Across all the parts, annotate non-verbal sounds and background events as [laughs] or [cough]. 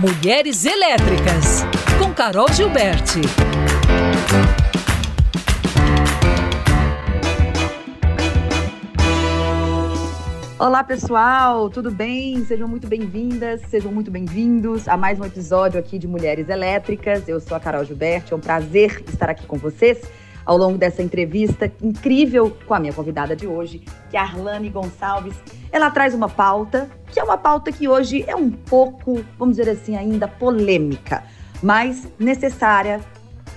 Mulheres Elétricas, com Carol Gilberti. Olá, pessoal, tudo bem? Sejam muito bem-vindas, sejam muito bem-vindos a mais um episódio aqui de Mulheres Elétricas. Eu sou a Carol Gilberti, é um prazer estar aqui com vocês ao longo dessa entrevista incrível com a minha convidada de hoje, que é Arlane Gonçalves. Ela traz uma pauta que é uma pauta que hoje é um pouco, vamos dizer assim, ainda polêmica, mas necessária.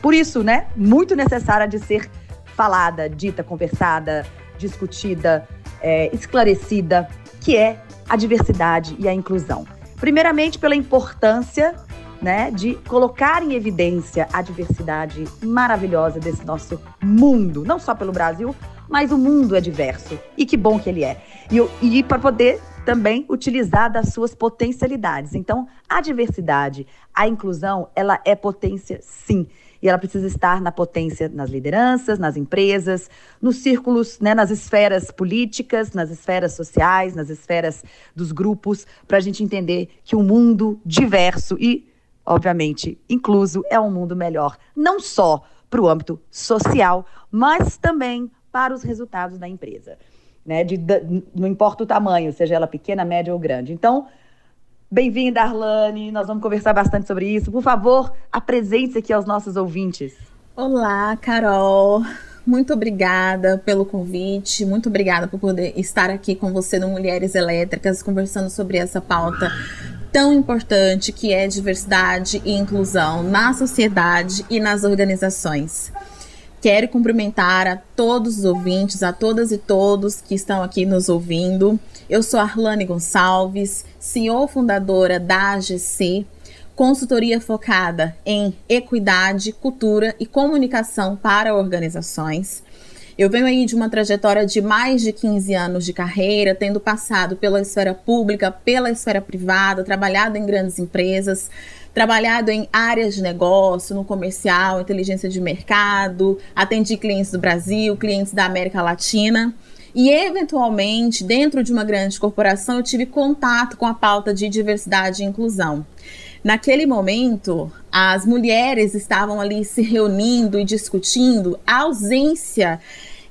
Por isso, né? Muito necessária de ser falada, dita, conversada, discutida é, esclarecida, que é a diversidade e a inclusão. Primeiramente, pela importância né, de colocar em evidência a diversidade maravilhosa desse nosso mundo, não só pelo Brasil, mas o mundo é diverso. E que bom que ele é. E, e para poder também utilizar das suas potencialidades. Então, a diversidade, a inclusão, ela é potência, sim e ela precisa estar na potência nas lideranças, nas empresas, nos círculos, né, nas esferas políticas, nas esferas sociais, nas esferas dos grupos, para a gente entender que o um mundo diverso e, obviamente, incluso é um mundo melhor, não só para o âmbito social, mas também para os resultados da empresa. Né, de, de, não importa o tamanho, seja ela pequena, média ou grande. Então, Bem-vinda, Arlane. Nós vamos conversar bastante sobre isso. Por favor, apresente-se aqui aos nossos ouvintes. Olá, Carol. Muito obrigada pelo convite, muito obrigada por poder estar aqui com você no Mulheres Elétricas, conversando sobre essa pauta tão importante que é diversidade e inclusão na sociedade e nas organizações. Quero cumprimentar a todos os ouvintes, a todas e todos que estão aqui nos ouvindo. Eu sou Arlane Gonçalves, CEO fundadora da AGC, consultoria focada em equidade, cultura e comunicação para organizações. Eu venho aí de uma trajetória de mais de 15 anos de carreira, tendo passado pela esfera pública, pela esfera privada, trabalhado em grandes empresas, trabalhado em áreas de negócio, no comercial, inteligência de mercado, atendi clientes do Brasil, clientes da América Latina. E, eventualmente, dentro de uma grande corporação, eu tive contato com a pauta de diversidade e inclusão. Naquele momento, as mulheres estavam ali se reunindo e discutindo a ausência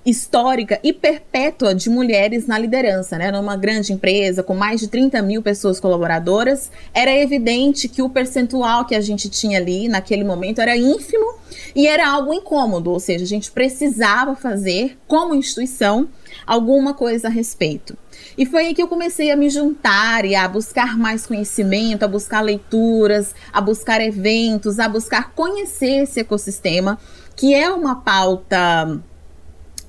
histórica e perpétua de mulheres na liderança, né? Numa grande empresa com mais de 30 mil pessoas colaboradoras, era evidente que o percentual que a gente tinha ali naquele momento era ínfimo e era algo incômodo, ou seja, a gente precisava fazer, como instituição, alguma coisa a respeito. E foi aí que eu comecei a me juntar e a buscar mais conhecimento, a buscar leituras, a buscar eventos, a buscar conhecer esse ecossistema, que é uma pauta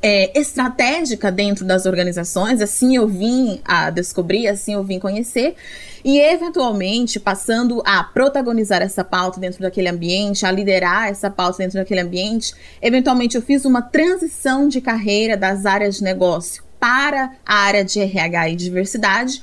é, estratégica dentro das organizações, assim eu vim a descobrir, assim eu vim conhecer, e eventualmente passando a protagonizar essa pauta dentro daquele ambiente, a liderar essa pauta dentro daquele ambiente, eventualmente eu fiz uma transição de carreira das áreas de negócio para a área de RH e diversidade,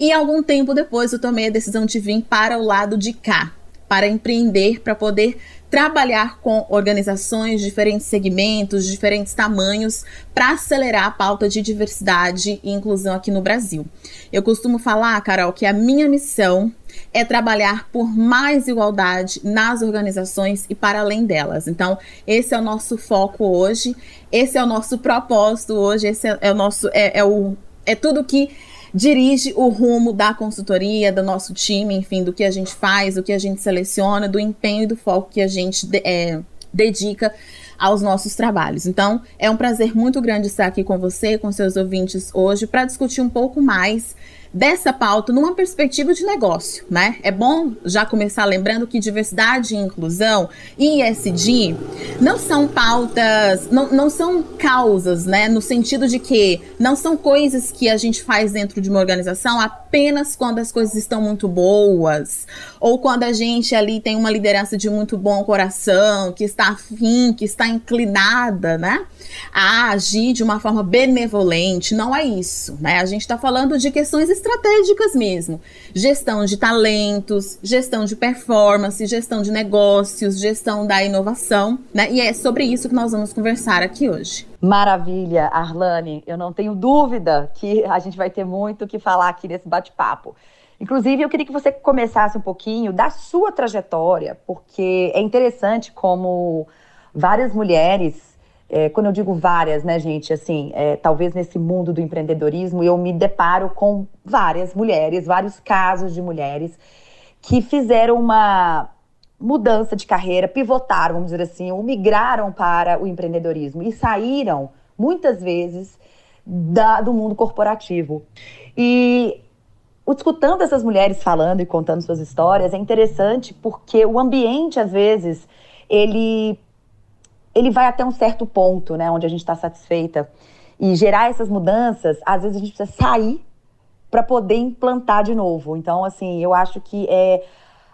e algum tempo depois eu tomei a decisão de vir para o lado de cá, para empreender, para poder trabalhar com organizações, diferentes segmentos, diferentes tamanhos, para acelerar a pauta de diversidade e inclusão aqui no Brasil. Eu costumo falar, Carol, que a minha missão é trabalhar por mais igualdade nas organizações e para além delas. Então, esse é o nosso foco hoje, esse é o nosso propósito hoje, esse é, é o nosso é, é o é tudo que dirige o rumo da consultoria, do nosso time, enfim, do que a gente faz, do que a gente seleciona, do empenho e do foco que a gente é, dedica aos nossos trabalhos. Então, é um prazer muito grande estar aqui com você, com seus ouvintes hoje, para discutir um pouco mais dessa pauta numa perspectiva de negócio, né? É bom já começar lembrando que diversidade e inclusão e ESG não são pautas, não, não são causas, né? No sentido de que não são coisas que a gente faz dentro de uma organização apenas quando as coisas estão muito boas ou quando a gente ali tem uma liderança de muito bom coração, que está afim, que está inclinada, né? A agir de uma forma benevolente. Não é isso, né? A gente está falando de questões estratégicas mesmo. Gestão de talentos, gestão de performance, gestão de negócios, gestão da inovação, né? E é sobre isso que nós vamos conversar aqui hoje. Maravilha, Arlane. Eu não tenho dúvida que a gente vai ter muito o que falar aqui nesse bate-papo. Inclusive, eu queria que você começasse um pouquinho da sua trajetória, porque é interessante como várias mulheres, é, quando eu digo várias, né, gente, assim, é, talvez nesse mundo do empreendedorismo eu me deparo com várias mulheres, vários casos de mulheres que fizeram uma mudança de carreira, pivotaram, vamos dizer assim, ou migraram para o empreendedorismo e saíram, muitas vezes, da, do mundo corporativo. E escutando essas mulheres falando e contando suas histórias é interessante porque o ambiente, às vezes, ele, ele vai até um certo ponto, né, onde a gente está satisfeita. E gerar essas mudanças, às vezes a gente precisa sair para poder implantar de novo. Então, assim, eu acho que é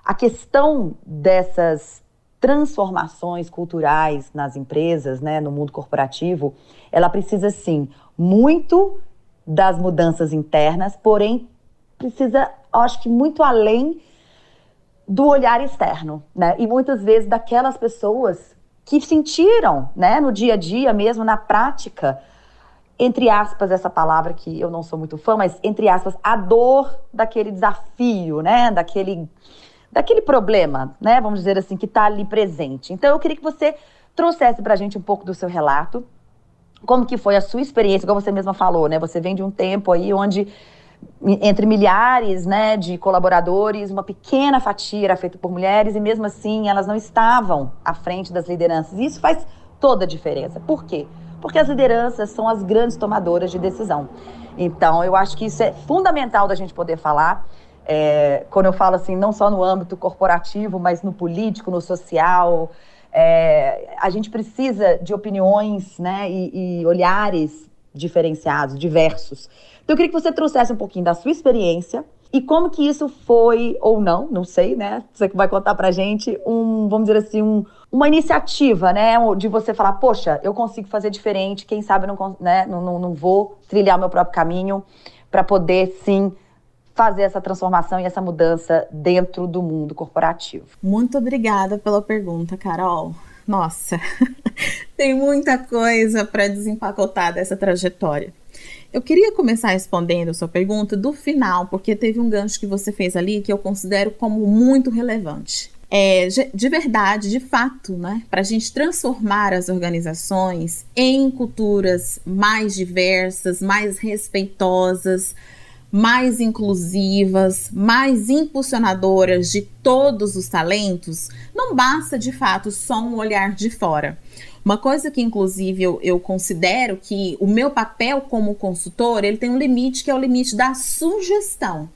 a questão dessas transformações culturais nas empresas, né, no mundo corporativo, ela precisa sim muito das mudanças internas, porém precisa, acho que muito além do olhar externo, né? E muitas vezes daquelas pessoas que sentiram, né, no dia a dia mesmo, na prática, entre aspas, essa palavra que eu não sou muito fã, mas entre aspas, a dor daquele desafio, né, daquele, daquele problema, né, vamos dizer assim, que está ali presente. Então, eu queria que você trouxesse para a gente um pouco do seu relato, como que foi a sua experiência, como você mesma falou, né, você vem de um tempo aí onde entre milhares né, de colaboradores, uma pequena fatia era feita por mulheres e mesmo assim elas não estavam à frente das lideranças. Isso faz toda a diferença. Por quê? Porque as lideranças são as grandes tomadoras de decisão. Então, eu acho que isso é fundamental da gente poder falar. É, quando eu falo assim, não só no âmbito corporativo, mas no político, no social, é, a gente precisa de opiniões né, e, e olhares diferenciados, diversos. Então, eu queria que você trouxesse um pouquinho da sua experiência e como que isso foi, ou não, não sei, né? Você que vai contar pra gente, um, vamos dizer assim, um, uma iniciativa, né? De você falar, poxa, eu consigo fazer diferente, quem sabe não, né? não, não, não vou trilhar meu próprio caminho para poder, sim, fazer essa transformação e essa mudança dentro do mundo corporativo. Muito obrigada pela pergunta, Carol. Nossa, [laughs] tem muita coisa para desempacotar dessa trajetória. Eu queria começar respondendo a sua pergunta do final, porque teve um gancho que você fez ali que eu considero como muito relevante. É, de verdade, de fato, né, para a gente transformar as organizações em culturas mais diversas, mais respeitosas, mais inclusivas, mais impulsionadoras de todos os talentos, não basta de fato só um olhar de fora. Uma coisa que, inclusive, eu, eu considero que o meu papel como consultor, ele tem um limite que é o limite da sugestão.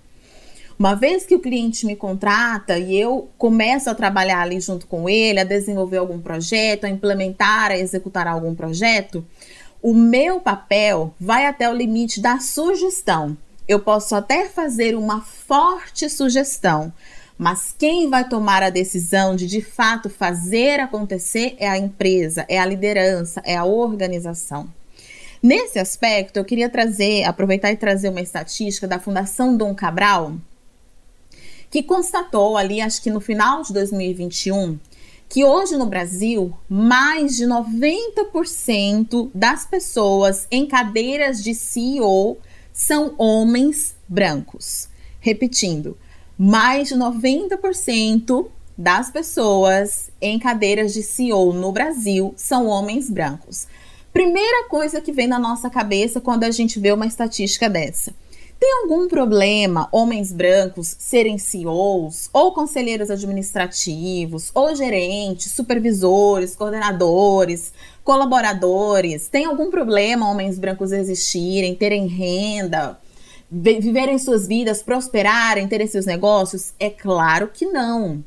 Uma vez que o cliente me contrata e eu começo a trabalhar ali junto com ele, a desenvolver algum projeto, a implementar, a executar algum projeto, o meu papel vai até o limite da sugestão. Eu posso até fazer uma forte sugestão, mas quem vai tomar a decisão de de fato fazer acontecer é a empresa, é a liderança, é a organização. Nesse aspecto, eu queria trazer, aproveitar e trazer uma estatística da Fundação Dom Cabral, que constatou ali, acho que no final de 2021, que hoje no Brasil, mais de 90% das pessoas em cadeiras de CEO são homens brancos. Repetindo, mais de 90% das pessoas em cadeiras de CEO no Brasil são homens brancos. Primeira coisa que vem na nossa cabeça quando a gente vê uma estatística dessa. Tem algum problema homens brancos serem CEOs, ou conselheiros administrativos, ou gerentes, supervisores, coordenadores, colaboradores? Tem algum problema homens brancos existirem, terem renda? viverem suas vidas, prosperarem, terem seus negócios? É claro que não.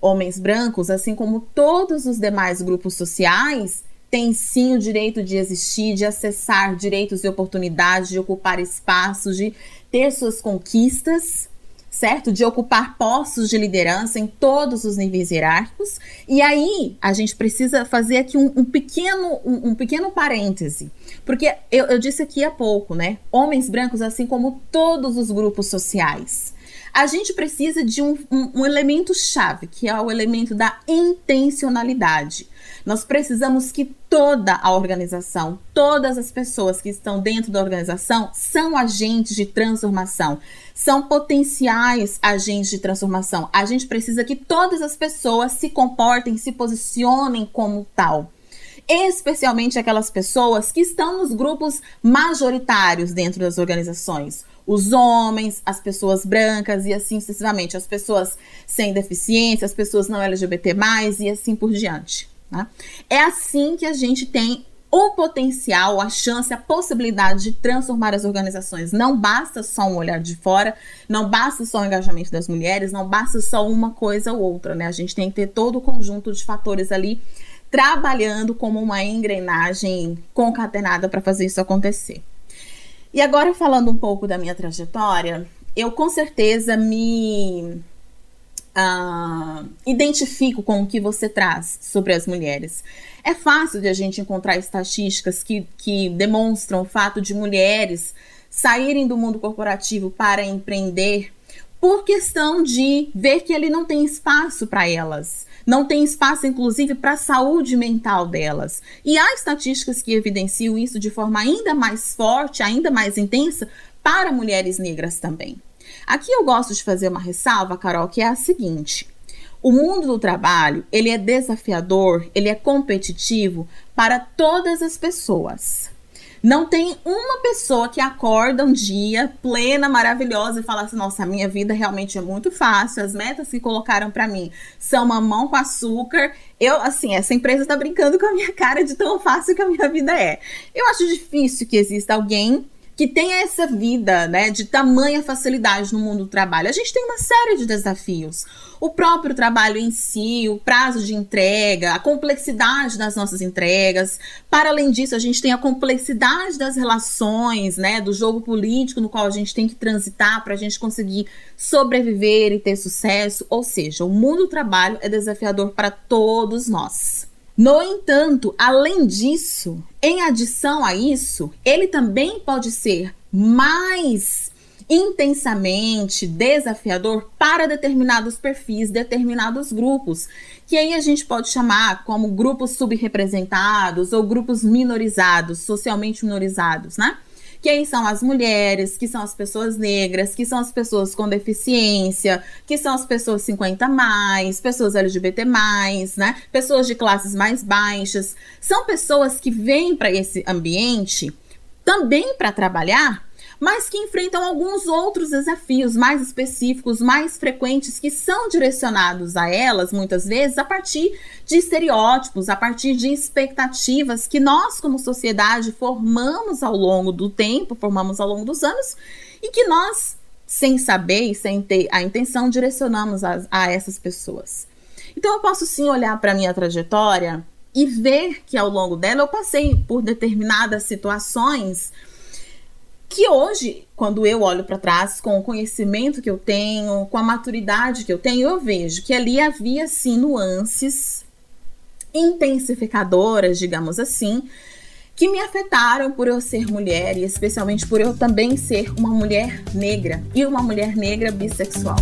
Homens brancos, assim como todos os demais grupos sociais, têm sim o direito de existir, de acessar direitos e oportunidades, de ocupar espaços, de ter suas conquistas, certo? De ocupar postos de liderança em todos os níveis hierárquicos. E aí a gente precisa fazer aqui um, um pequeno, um, um, pequeno parêntese. Porque eu, eu disse aqui há pouco, né? Homens brancos, assim como todos os grupos sociais. A gente precisa de um, um, um elemento chave, que é o elemento da intencionalidade. Nós precisamos que toda a organização, todas as pessoas que estão dentro da organização são agentes de transformação, são potenciais agentes de transformação. A gente precisa que todas as pessoas se comportem, se posicionem como tal especialmente aquelas pessoas que estão nos grupos majoritários dentro das organizações. Os homens, as pessoas brancas e assim sucessivamente, as pessoas sem deficiência, as pessoas não LGBT, e assim por diante. Né? É assim que a gente tem o potencial, a chance, a possibilidade de transformar as organizações. Não basta só um olhar de fora, não basta só o engajamento das mulheres, não basta só uma coisa ou outra, né? A gente tem que ter todo o conjunto de fatores ali trabalhando como uma engrenagem concatenada para fazer isso acontecer. E agora falando um pouco da minha trajetória, eu com certeza me uh, identifico com o que você traz sobre as mulheres. É fácil de a gente encontrar estatísticas que, que demonstram o fato de mulheres saírem do mundo corporativo para empreender por questão de ver que ele não tem espaço para elas. Não tem espaço, inclusive, para a saúde mental delas. E há estatísticas que evidenciam isso de forma ainda mais forte, ainda mais intensa, para mulheres negras também. Aqui eu gosto de fazer uma ressalva, Carol, que é a seguinte: o mundo do trabalho, ele é desafiador, ele é competitivo para todas as pessoas. Não tem uma pessoa que acorda um dia plena, maravilhosa e fala assim: nossa, a minha vida realmente é muito fácil, as metas que colocaram para mim são mamão com açúcar. Eu, assim, essa empresa tá brincando com a minha cara de tão fácil que a minha vida é. Eu acho difícil que exista alguém que tenha essa vida, né, de tamanha facilidade no mundo do trabalho. A gente tem uma série de desafios. O próprio trabalho em si, o prazo de entrega, a complexidade das nossas entregas. Para além disso, a gente tem a complexidade das relações, né, do jogo político no qual a gente tem que transitar para a gente conseguir sobreviver e ter sucesso. Ou seja, o mundo do trabalho é desafiador para todos nós. No entanto, além disso, em adição a isso, ele também pode ser mais intensamente desafiador para determinados perfis, determinados grupos, que aí a gente pode chamar como grupos subrepresentados ou grupos minorizados, socialmente minorizados, né? Que aí são as mulheres, que são as pessoas negras, que são as pessoas com deficiência, que são as pessoas 50 mais, pessoas LGBT mais, né? Pessoas de classes mais baixas. São pessoas que vêm para esse ambiente também para trabalhar mas que enfrentam alguns outros desafios mais específicos, mais frequentes, que são direcionados a elas, muitas vezes, a partir de estereótipos, a partir de expectativas que nós, como sociedade, formamos ao longo do tempo, formamos ao longo dos anos, e que nós, sem saber e sem ter a intenção, direcionamos a, a essas pessoas. Então, eu posso sim olhar para a minha trajetória e ver que ao longo dela eu passei por determinadas situações que hoje, quando eu olho para trás, com o conhecimento que eu tenho, com a maturidade que eu tenho, eu vejo que ali havia sim nuances intensificadoras, digamos assim, que me afetaram por eu ser mulher e especialmente por eu também ser uma mulher negra e uma mulher negra bissexual.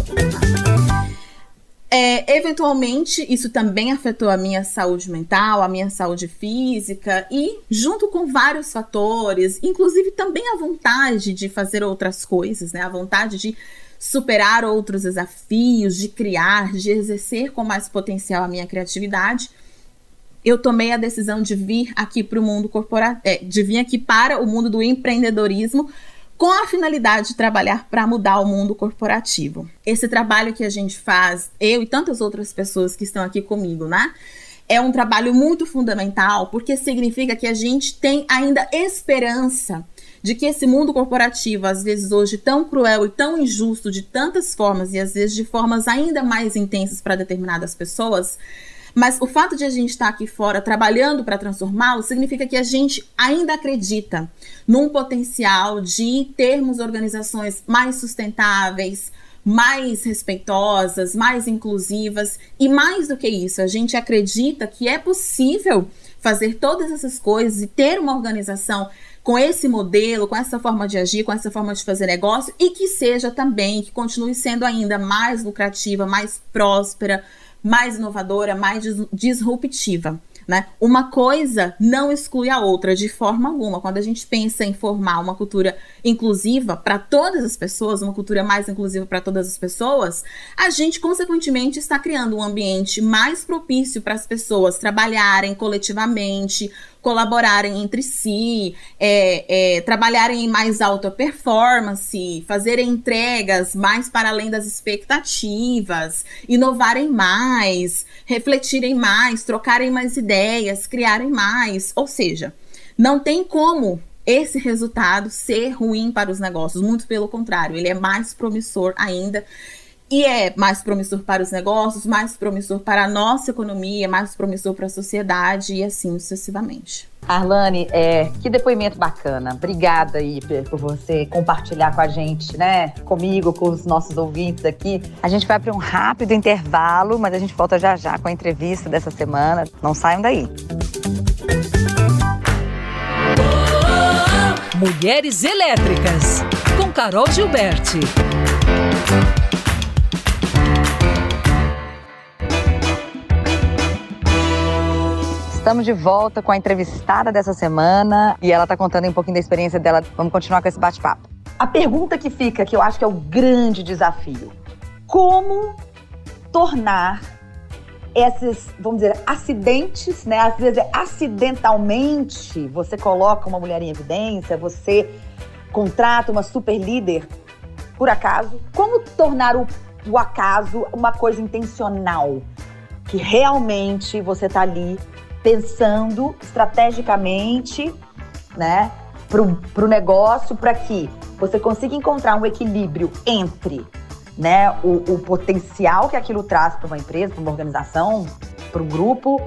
É, eventualmente, isso também afetou a minha saúde mental, a minha saúde física e, junto com vários fatores, inclusive também a vontade de fazer outras coisas, né? A vontade de superar outros desafios, de criar, de exercer com mais potencial a minha criatividade. Eu tomei a decisão de vir aqui para o mundo corporativo, é, de vir aqui para o mundo do empreendedorismo com a finalidade de trabalhar para mudar o mundo corporativo. Esse trabalho que a gente faz, eu e tantas outras pessoas que estão aqui comigo, né? É um trabalho muito fundamental porque significa que a gente tem ainda esperança de que esse mundo corporativo, às vezes hoje tão cruel e tão injusto de tantas formas e às vezes de formas ainda mais intensas para determinadas pessoas, mas o fato de a gente estar aqui fora trabalhando para transformá-lo significa que a gente ainda acredita num potencial de termos organizações mais sustentáveis, mais respeitosas, mais inclusivas. E mais do que isso, a gente acredita que é possível fazer todas essas coisas e ter uma organização com esse modelo, com essa forma de agir, com essa forma de fazer negócio e que seja também, que continue sendo ainda mais lucrativa, mais próspera, mais inovadora, mais disruptiva. Né? Uma coisa não exclui a outra de forma alguma. Quando a gente pensa em formar uma cultura inclusiva para todas as pessoas, uma cultura mais inclusiva para todas as pessoas, a gente, consequentemente, está criando um ambiente mais propício para as pessoas trabalharem coletivamente, colaborarem entre si, é, é, trabalharem em mais alta performance, fazerem entregas mais para além das expectativas, inovarem mais, refletirem mais, trocarem mais ideias, criarem mais. Ou seja, não tem como esse resultado ser ruim para os negócios, muito pelo contrário, ele é mais promissor ainda e é mais promissor para os negócios, mais promissor para a nossa economia, mais promissor para a sociedade e assim sucessivamente. Arlane, é, que depoimento bacana. Obrigada aí por você compartilhar com a gente, né? Comigo, com os nossos ouvintes aqui. A gente vai para um rápido intervalo, mas a gente volta já já com a entrevista dessa semana. Não saiam daí. Mulheres Elétricas, com Carol Gilberti. Estamos de volta com a entrevistada dessa semana e ela está contando um pouquinho da experiência dela. Vamos continuar com esse bate-papo. A pergunta que fica, que eu acho que é o grande desafio: como tornar esses, vamos dizer, acidentes, né? Às vezes, acidentalmente, você coloca uma mulher em evidência, você contrata uma super líder por acaso. Como tornar o, o acaso uma coisa intencional? Que realmente você está ali pensando estrategicamente, né, para o negócio, para que você consiga encontrar um equilíbrio entre né, o, o potencial que aquilo traz para uma empresa, para uma organização, para um grupo,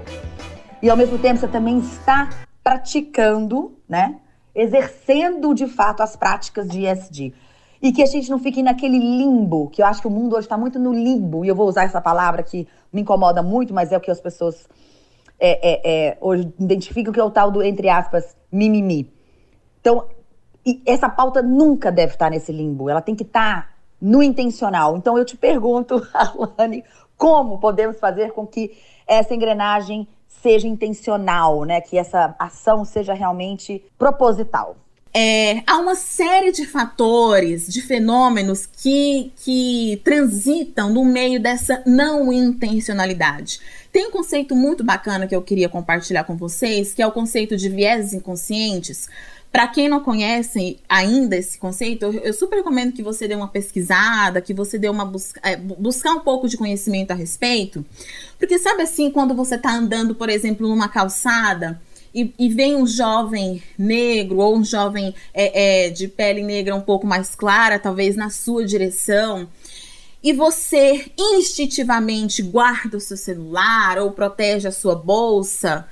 e ao mesmo tempo você também está praticando, né, exercendo de fato as práticas de ESG. E que a gente não fique naquele limbo, que eu acho que o mundo hoje está muito no limbo, e eu vou usar essa palavra que me incomoda muito, mas é o que as pessoas é, é, é, hoje identificam que é o tal do, entre aspas, mimimi. Então, essa pauta nunca deve estar nesse limbo, ela tem que estar no intencional. Então, eu te pergunto, [laughs] Alane, como podemos fazer com que essa engrenagem seja intencional, né? Que essa ação seja realmente proposital? É, há uma série de fatores, de fenômenos que, que transitam no meio dessa não intencionalidade. Tem um conceito muito bacana que eu queria compartilhar com vocês, que é o conceito de vieses inconscientes. Para quem não conhece ainda esse conceito, eu super recomendo que você dê uma pesquisada, que você dê uma busca, é, buscar um pouco de conhecimento a respeito. Porque sabe assim, quando você está andando, por exemplo, numa calçada e, e, vem um jovem negro ou um jovem é, é, de pele negra um pouco mais clara, talvez na sua direção, e você instintivamente guarda o seu celular ou protege a sua bolsa,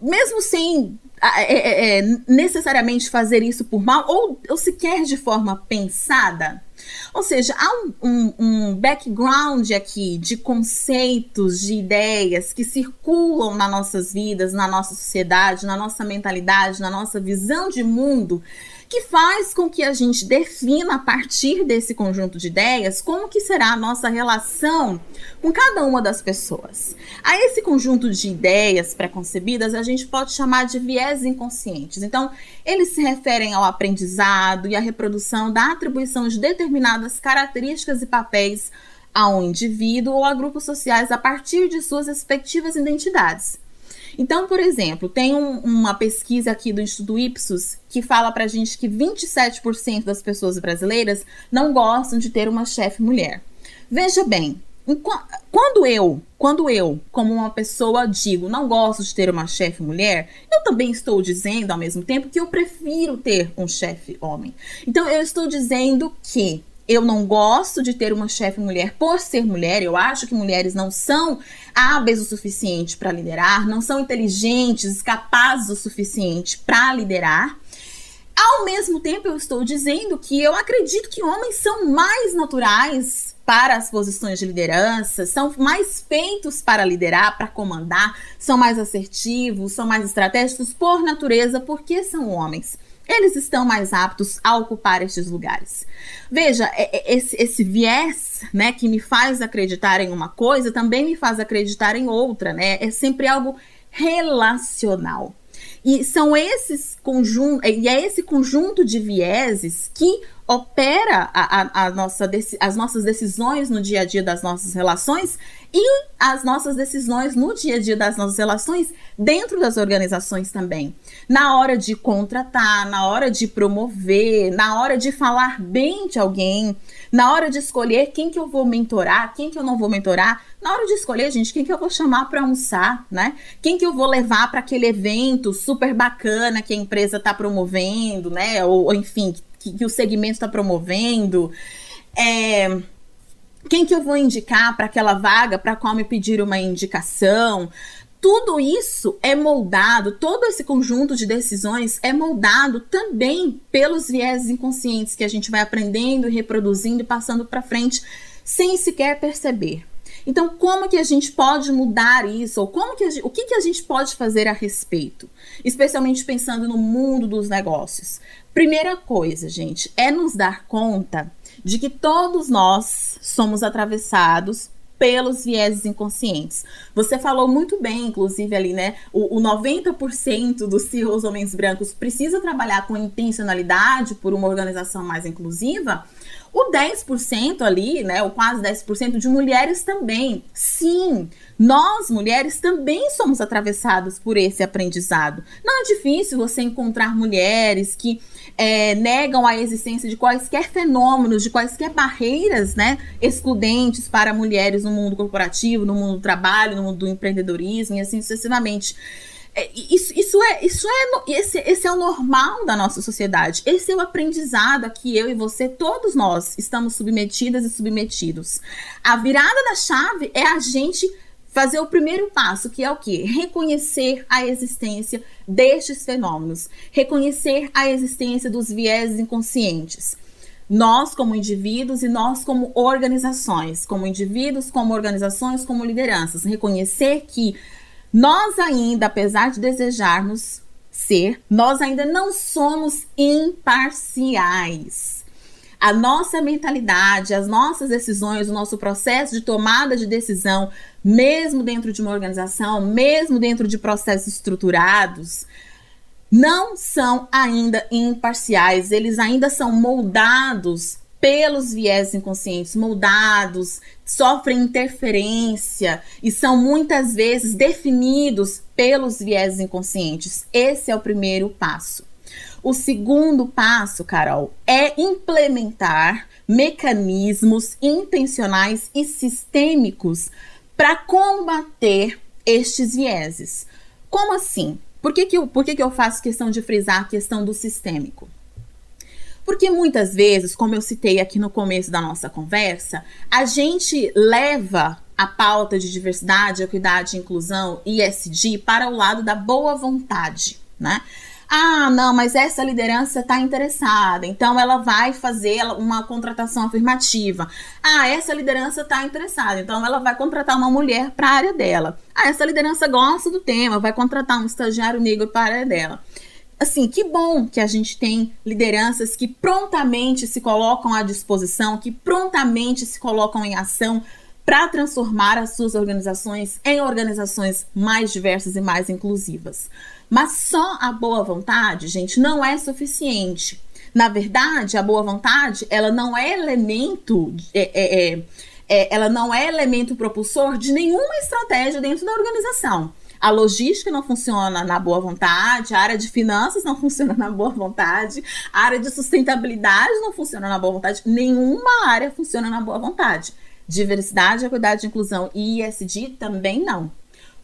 mesmo sem é, é, é, necessariamente fazer isso por mal ou, ou sequer de forma pensada. Ou seja, há um, um, um, background aqui de conceitos, de ideias que circulam nas nossas vidas, na nossa sociedade, na nossa mentalidade, na nossa visão de mundo, que faz com que a gente defina a partir desse conjunto de ideias como que será a nossa relação com cada uma das pessoas. A esse conjunto de ideias preconcebidas a gente pode chamar de viés inconscientes. Então, eles se referem ao aprendizado e à reprodução da atribuição de determinadas características e papéis a um indivíduo ou a grupos sociais a partir de suas respectivas identidades. Então, por exemplo, tem um, uma pesquisa aqui do Instituto Ipsos que fala pra gente que 27% das pessoas brasileiras não gostam de ter uma chefe mulher. Veja bem, quando eu, quando eu, como uma pessoa, digo não gosto de ter uma chefe mulher, eu também estou dizendo ao mesmo tempo que eu prefiro ter um chefe homem. Então eu estou dizendo que eu não gosto de ter uma chefe mulher por ser mulher. Eu acho que mulheres não são hábeis o suficiente para liderar, não são inteligentes, capazes o suficiente para liderar. Ao mesmo tempo, eu estou dizendo que eu acredito que homens são mais naturais para as posições de liderança, são mais feitos para liderar, para comandar, são mais assertivos, são mais estratégicos por natureza, porque são homens. Eles estão mais aptos a ocupar estes lugares. Veja, é, é, esse, esse viés, né, que me faz acreditar em uma coisa, também me faz acreditar em outra, né? É sempre algo relacional. E são esses conjuntos, e é esse conjunto de vieses que opera a, a, a nossa, as nossas decisões no dia a dia das nossas relações e as nossas decisões no dia a dia das nossas relações dentro das organizações também. Na hora de contratar, na hora de promover, na hora de falar bem de alguém, na hora de escolher quem que eu vou mentorar, quem que eu não vou mentorar, na hora de escolher, gente, quem que eu vou chamar para almoçar, né? Quem que eu vou levar para aquele evento super bacana que a empresa está promovendo, né? Ou, ou enfim, que, que o segmento está promovendo. É, quem que eu vou indicar para aquela vaga para qual me pedir uma indicação? Tudo isso é moldado, todo esse conjunto de decisões é moldado também pelos viés inconscientes que a gente vai aprendendo, reproduzindo e passando para frente sem sequer perceber. Então, como que a gente pode mudar isso? Ou como que gente, o que, que a gente pode fazer a respeito? Especialmente pensando no mundo dos negócios. Primeira coisa, gente, é nos dar conta de que todos nós somos atravessados pelos vieses inconscientes. Você falou muito bem, inclusive, ali, né? O, o 90% dos CEOs homens brancos precisa trabalhar com intencionalidade por uma organização mais inclusiva. O 10% ali, né, o quase 10% de mulheres também. Sim, nós mulheres também somos atravessados por esse aprendizado. Não é difícil você encontrar mulheres que é, negam a existência de quaisquer fenômenos, de quaisquer barreiras, né, excludentes para mulheres no mundo corporativo, no mundo do trabalho, no mundo do empreendedorismo e assim sucessivamente. É, isso, isso é, isso é esse, esse é o normal da nossa sociedade. Esse é o aprendizado a que eu e você, todos nós, estamos submetidas e submetidos. A virada da chave é a gente fazer o primeiro passo, que é o quê? Reconhecer a existência destes fenômenos, reconhecer a existência dos viés inconscientes. Nós, como indivíduos, e nós, como organizações, como indivíduos, como organizações, como lideranças, reconhecer que nós ainda, apesar de desejarmos ser, nós ainda não somos imparciais. A nossa mentalidade, as nossas decisões, o nosso processo de tomada de decisão, mesmo dentro de uma organização, mesmo dentro de processos estruturados, não são ainda imparciais, eles ainda são moldados pelos viés inconscientes moldados, sofrem interferência e são muitas vezes definidos pelos viés inconscientes. Esse é o primeiro passo. O segundo passo, Carol, é implementar mecanismos intencionais e sistêmicos para combater estes vieses. Como assim? Por que, que, eu, por que, que eu faço questão de frisar a questão do sistêmico? Porque muitas vezes, como eu citei aqui no começo da nossa conversa, a gente leva a pauta de diversidade, equidade inclusão, ISD, para o lado da boa vontade, né? Ah, não, mas essa liderança está interessada, então ela vai fazer uma contratação afirmativa. Ah, essa liderança está interessada, então ela vai contratar uma mulher para a área dela. Ah, essa liderança gosta do tema, vai contratar um estagiário negro para a área dela assim, que bom que a gente tem lideranças que prontamente se colocam à disposição, que prontamente se colocam em ação para transformar as suas organizações em organizações mais diversas e mais inclusivas. Mas só a boa vontade, gente, não é suficiente. Na verdade, a boa vontade, ela não é elemento, é, é, é, é ela não é elemento propulsor de nenhuma estratégia dentro da organização. A logística não funciona na boa vontade, a área de finanças não [laughs] funciona na boa vontade, a área de sustentabilidade não funciona na boa vontade, nenhuma área funciona na boa vontade. Diversidade, equidade, inclusão e ISD também não.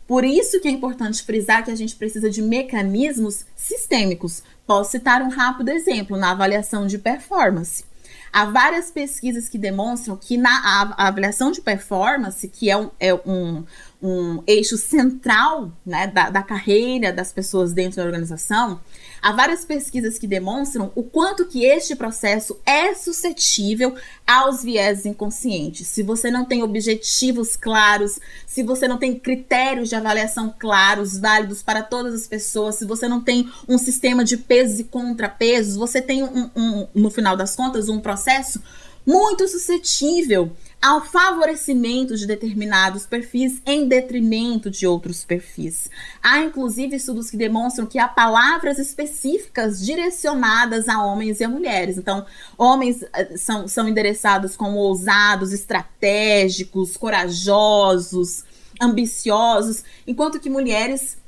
Por isso que é importante frisar que a gente precisa de mecanismos sistêmicos. Posso citar um rápido exemplo na avaliação de performance. Há várias pesquisas que demonstram que na avaliação de performance, que é um, é um um eixo central né, da, da carreira das pessoas dentro da organização, há várias pesquisas que demonstram o quanto que este processo é suscetível aos viés inconscientes. Se você não tem objetivos claros, se você não tem critérios de avaliação claros, válidos para todas as pessoas, se você não tem um sistema de pesos e contrapesos, você tem um, um no final das contas um processo muito suscetível ao favorecimento de determinados perfis em detrimento de outros perfis. Há inclusive estudos que demonstram que há palavras específicas direcionadas a homens e a mulheres. Então, homens eh, são, são endereçados como ousados, estratégicos, corajosos, ambiciosos, enquanto que mulheres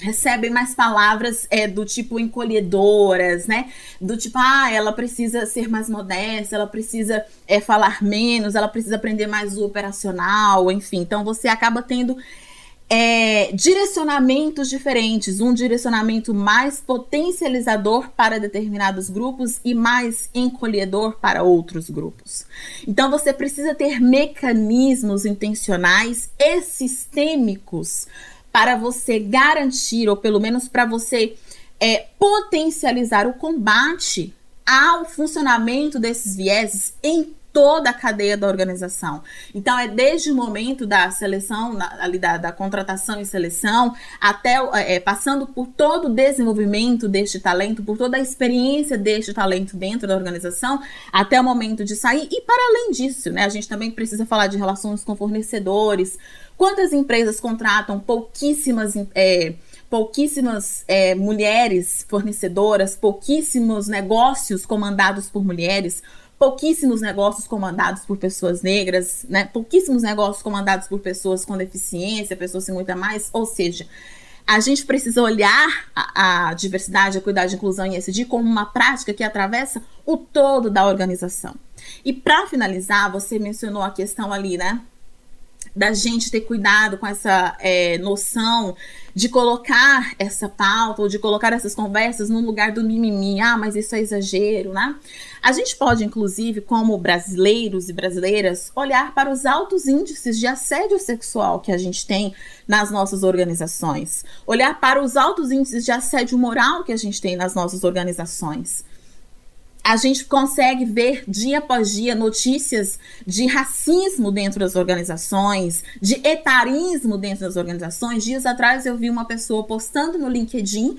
recebem mais palavras é, do tipo encolhedoras, né? Do tipo, ah, ela precisa ser mais modesta, ela precisa é, falar menos, ela precisa aprender mais o operacional, enfim. Então você acaba tendo é, direcionamentos diferentes, um direcionamento mais potencializador para determinados grupos e mais encolhedor para outros grupos. Então você precisa ter mecanismos intencionais e sistêmicos para você garantir, ou pelo menos para você é, potencializar o combate ao funcionamento desses vieses em toda a cadeia da organização. Então, é desde o momento da seleção, ali da, da contratação e seleção, até é, passando por todo o desenvolvimento deste talento, por toda a experiência deste talento dentro da organização, até o momento de sair. E para além disso, né, a gente também precisa falar de relações com fornecedores, Quantas empresas contratam pouquíssimas. É, pouquíssimas é, mulheres fornecedoras, pouquíssimos negócios comandados por mulheres, pouquíssimos negócios comandados por pessoas negras, né? pouquíssimos negócios comandados por pessoas com deficiência, pessoas sem muita mais. Ou seja, a gente precisa olhar a, a diversidade, a cuidado de inclusão e SD como uma prática que atravessa o todo da organização. E para finalizar, você mencionou a questão ali, né? Da gente ter cuidado com essa é, noção de colocar essa pauta ou de colocar essas conversas no lugar do mimimi. Ah, mas isso é exagero, né? A gente pode, inclusive, como brasileiros e brasileiras, olhar para os altos índices de assédio sexual que a gente tem nas nossas organizações, olhar para os altos índices de assédio moral que a gente tem nas nossas organizações a gente consegue ver dia após dia notícias de racismo dentro das organizações, de etarismo dentro das organizações. Dias atrás eu vi uma pessoa postando no LinkedIn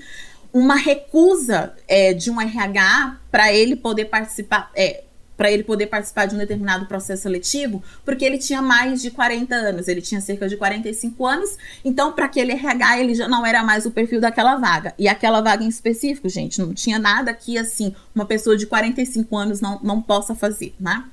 uma recusa é, de um RH para ele poder participar, é, para ele poder participar de um determinado processo seletivo, porque ele tinha mais de 40 anos, ele tinha cerca de 45 anos, então para aquele RH ele já não era mais o perfil daquela vaga. E aquela vaga em específico, gente, não tinha nada que assim, uma pessoa de 45 anos não, não possa fazer, né?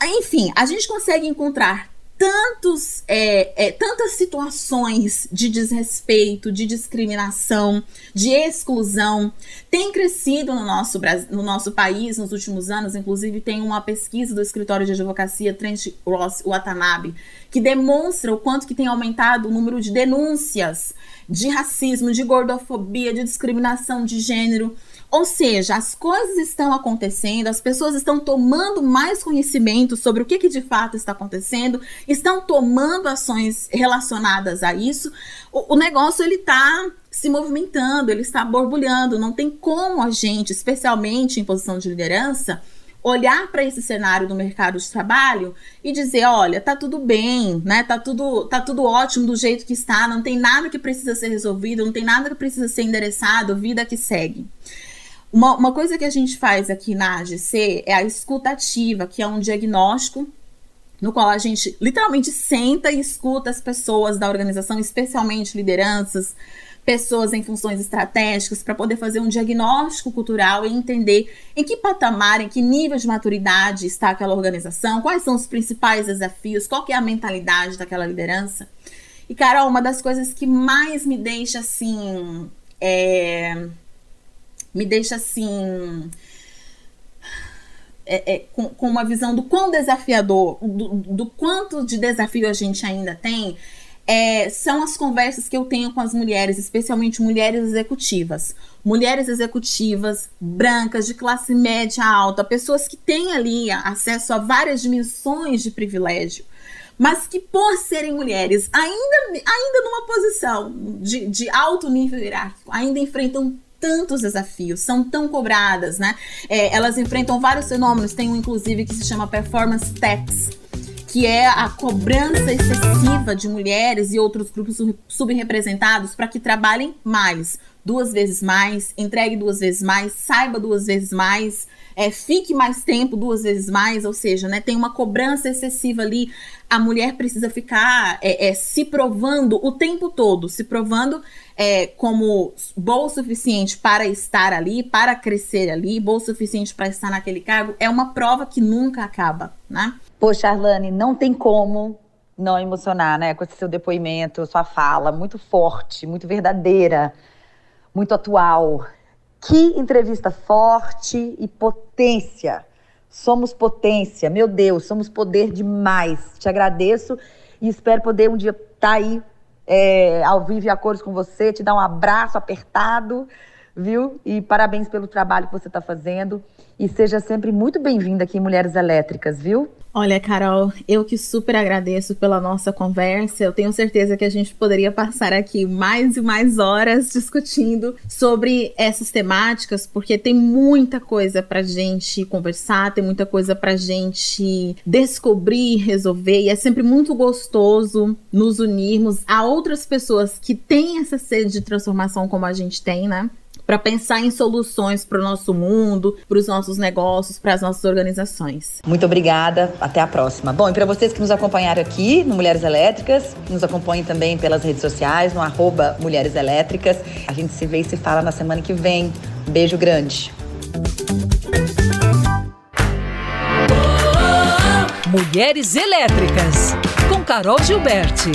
Enfim, a gente consegue encontrar tantos, é, é, tantas situações de desrespeito, de discriminação, de exclusão tem crescido no nosso, no nosso país nos últimos anos. Inclusive, tem uma pesquisa do escritório de advocacia Trent Ross Watanabe que demonstra o quanto que tem aumentado o número de denúncias de racismo, de gordofobia, de discriminação de gênero ou seja, as coisas estão acontecendo, as pessoas estão tomando mais conhecimento sobre o que, que de fato está acontecendo, estão tomando ações relacionadas a isso. O, o negócio ele está se movimentando, ele está borbulhando. Não tem como a gente, especialmente em posição de liderança, olhar para esse cenário do mercado de trabalho e dizer, olha, tá tudo bem, né? Tá tudo, tá tudo ótimo do jeito que está, não tem nada que precisa ser resolvido, não tem nada que precisa ser endereçado, vida que segue. Uma, uma coisa que a gente faz aqui na AGC é a escutativa, que é um diagnóstico no qual a gente literalmente senta e escuta as pessoas da organização, especialmente lideranças, pessoas em funções estratégicas, para poder fazer um diagnóstico cultural e entender em que patamar, em que nível de maturidade está aquela organização, quais são os principais desafios, qual é a mentalidade daquela liderança. E, Carol, uma das coisas que mais me deixa assim. É me deixa assim. É, é, com, com, uma visão do quão desafiador, do, do, quanto de desafio a gente ainda tem, é, são as conversas que eu tenho com as mulheres, especialmente mulheres executivas. Mulheres executivas, brancas, de classe média alta, pessoas que têm ali acesso a várias dimensões de privilégio. mas que por serem mulheres, ainda, ainda numa posição de, de alto nível hierárquico, ainda enfrentam tantos desafios, são tão cobradas, né? É, elas enfrentam vários fenômenos, tem um inclusive que se chama performance tax, que é a cobrança excessiva de mulheres e outros grupos subrepresentados para que trabalhem mais, duas vezes mais, entregue duas vezes mais, saiba duas vezes mais, é, fique mais tempo duas vezes mais, ou seja, né, tem uma cobrança excessiva ali. A mulher precisa ficar é, é, se provando o tempo todo, se provando é, como boa o suficiente para estar ali, para crescer ali, boa o suficiente para estar naquele cargo. É uma prova que nunca acaba, né? Poxa, Arlane, não tem como não emocionar, né? Com esse seu depoimento, sua fala, muito forte, muito verdadeira, muito atual. Que entrevista forte e potência. Somos potência, meu Deus, somos poder demais. Te agradeço e espero poder um dia estar tá aí é, ao vivo e a cores com você, te dar um abraço apertado, viu? E parabéns pelo trabalho que você está fazendo. E seja sempre muito bem-vinda aqui em Mulheres Elétricas, viu? Olha, Carol, eu que super agradeço pela nossa conversa. Eu tenho certeza que a gente poderia passar aqui mais e mais horas discutindo sobre essas temáticas, porque tem muita coisa pra gente conversar, tem muita coisa pra gente descobrir, resolver, e é sempre muito gostoso nos unirmos a outras pessoas que têm essa sede de transformação como a gente tem, né? Para pensar em soluções para o nosso mundo, para os nossos negócios, para as nossas organizações. Muito obrigada, até a próxima. Bom, e para vocês que nos acompanharam aqui no Mulheres Elétricas, nos acompanhem também pelas redes sociais, no arroba Mulheres Elétricas. A gente se vê e se fala na semana que vem. Beijo grande. Mulheres Elétricas, com Carol Gilberti.